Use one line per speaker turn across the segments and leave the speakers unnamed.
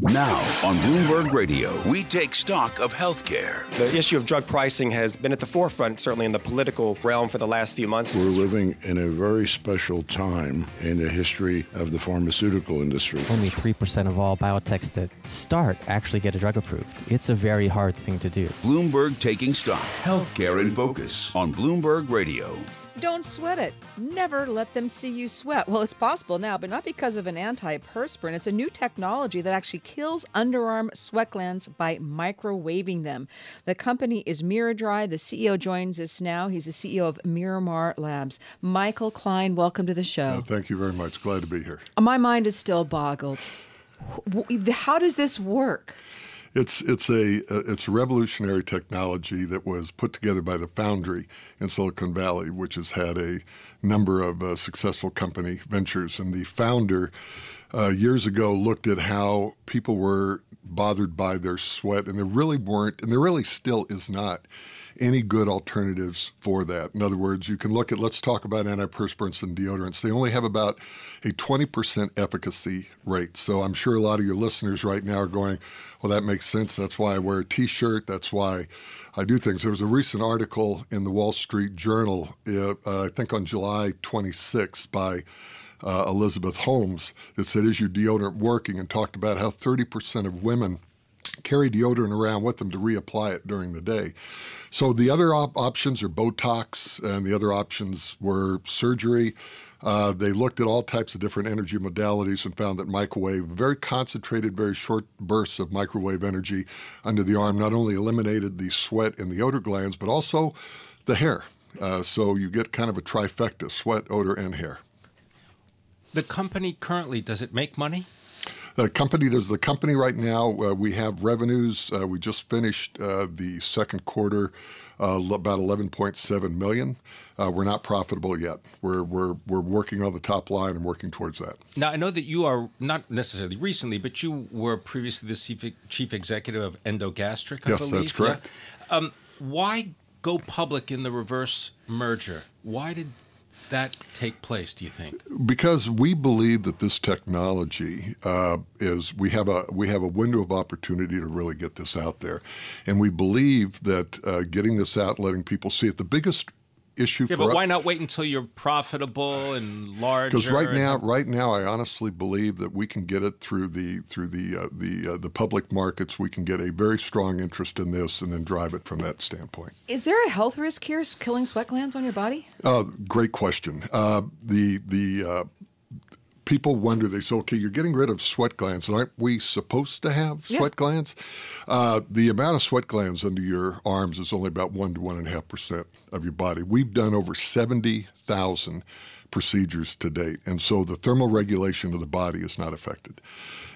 Now on Bloomberg Radio, we take stock of healthcare.
The issue of drug pricing has been at the forefront, certainly in the political realm, for the last few months.
We're living in a very special time in the history of the pharmaceutical industry.
Only 3% of all biotechs that start actually get a drug approved. It's a very hard thing to do.
Bloomberg Taking Stock, Healthcare in Focus on Bloomberg Radio.
Don't sweat it. Never let them see you sweat. Well, it's possible now, but not because of an antiperspirant. It's a new technology that actually kills underarm sweat glands by microwaving them. The company is MiraDry. The CEO joins us now. He's the CEO of Miramar Labs. Michael Kleine, welcome to the show.
Uh, thank you very much. Glad to be here.
My mind is still boggled. How does this work?
It's it's a uh, it's revolutionary technology that was put together by the Foundry in Silicon Valley, which has had a number of uh, successful company ventures. And the founder uh, years ago looked at how people were bothered by their sweat, and there really weren't, and there really still is not any good alternatives for that. In other words, you can look at, let's talk about antiperspirants and deodorants. They only have about a 20% efficacy rate. So I'm sure a lot of your listeners right now are going, well, that makes sense. That's why I wear a t shirt. That's why I do things. There was a recent article in the Wall Street Journal, uh, I think on July 26th, by uh, Elizabeth Holmes that said, Is your deodorant working? and talked about how 30% of women carry deodorant around with them to reapply it during the day. So the other op- options are Botox, and the other options were surgery. Uh, they looked at all types of different energy modalities and found that microwave, very concentrated, very short bursts of microwave energy under the arm, not only eliminated the sweat and the odor glands, but also the hair. Uh, so you get kind of a trifecta sweat, odor, and hair.
The company currently, does it make money?
The company does. The company right now, uh, we have revenues. Uh, we just finished uh, the second quarter, uh, about 11.7 million. Uh, we're not profitable yet. We're we're we're working on the top line and working towards that.
Now I know that you are not necessarily recently, but you were previously the chief, chief executive of Endogastric. I
yes,
believe.
that's correct.
Yeah. Um, why go public in the reverse merger? Why did that take place? Do you think?
Because we believe that this technology uh, is we have a we have a window of opportunity to really get this out there, and we believe that uh, getting this out, letting people see it. The biggest issue
yeah,
for
but why not wait until you're profitable and large?
Because right now, right now, I honestly believe that we can get it through the through the uh, the uh, the public markets. We can get a very strong interest in this, and then drive it from that standpoint.
Is there a health risk here, killing sweat glands on your body?
Uh, great question. Uh, the the uh, people wonder, they say, okay, you're getting rid of sweat glands. Aren't we supposed to have yeah. sweat glands? Uh, the amount of sweat glands under your arms is only about 1 to 1.5% of your body. We've done over 70,000 procedures to date. And so the thermal regulation of the body is not affected.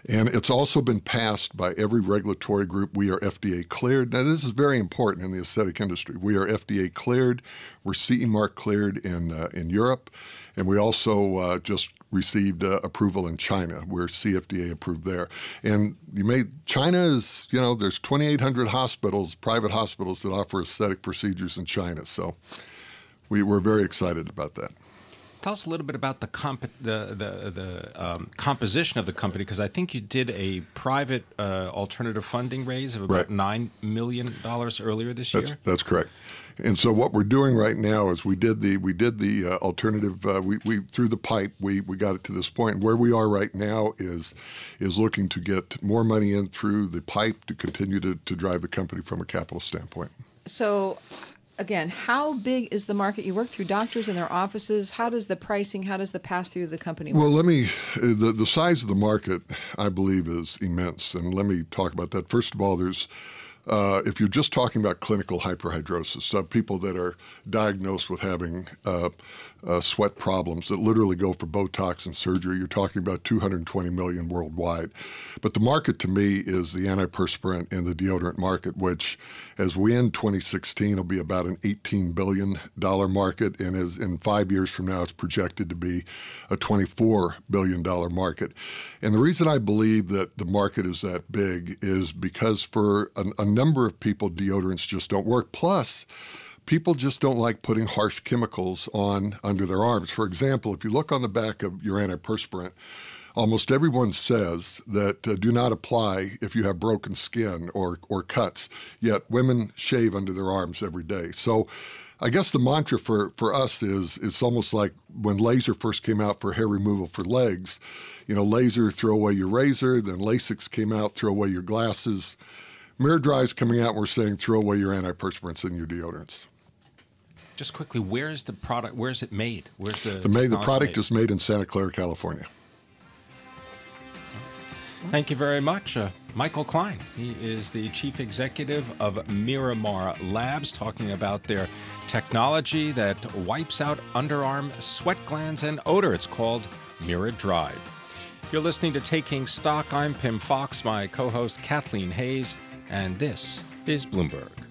And it's also been passed by every regulatory group. We are FDA cleared. Now, this is very important in the aesthetic industry. We are FDA cleared. We're CE mark cleared in, uh, in Europe. And we also uh, just received uh, approval in China. We're CFDA approved there. And you may China is you know there's 2,800 hospitals, private hospitals that offer aesthetic procedures in China. So we, we're very excited about that.
Tell us a little bit about the comp- the the, the um, composition of the company because I think you did a private uh, alternative funding raise of about
right.
nine million dollars earlier this
that's,
year.
That's correct. And so what we're doing right now is we did the we did the uh, alternative uh, we, we through the pipe we, we got it to this point where we are right now is is looking to get more money in through the pipe to continue to, to drive the company from a capital standpoint.
So again, how big is the market? You work through doctors in their offices. How does the pricing, how does the pass through the company work?
Well, let me, the, the size of the market, I believe, is immense. And let me talk about that. First of all, there's uh, if you're just talking about clinical hyperhidrosis, so people that are diagnosed with having uh, uh, sweat problems that literally go for Botox and surgery, you're talking about 220 million worldwide. But the market to me is the antiperspirant and the deodorant market, which, as we end 2016, will be about an 18 billion dollar market, and as in five years from now, it's projected to be a 24 billion dollar market. And the reason I believe that the market is that big is because for a, a number of people, deodorants just don't work. Plus, people just don't like putting harsh chemicals on under their arms. For example, if you look on the back of your antiperspirant, almost everyone says that uh, do not apply if you have broken skin or, or cuts, yet women shave under their arms every day. So I guess the mantra for, for us is it's almost like when laser first came out for hair removal for legs. You know, laser, throw away your razor. Then LASIK came out, throw away your glasses. MiraDry is coming out, we're saying throw away your antiperspirants and your deodorants.
Just quickly, where is the product? Where is it made? Where's the
The, made, the product
made?
is made in Santa Clara, California.
Thank you very much, uh, Michael Kleine. He is the chief executive of Miramar Labs, talking about their technology that wipes out underarm sweat glands and odor. It's called MiraDry. You're listening to Taking Stock. I'm Pimm Fox, my co host Kathleen Hays, and this is Bloomberg.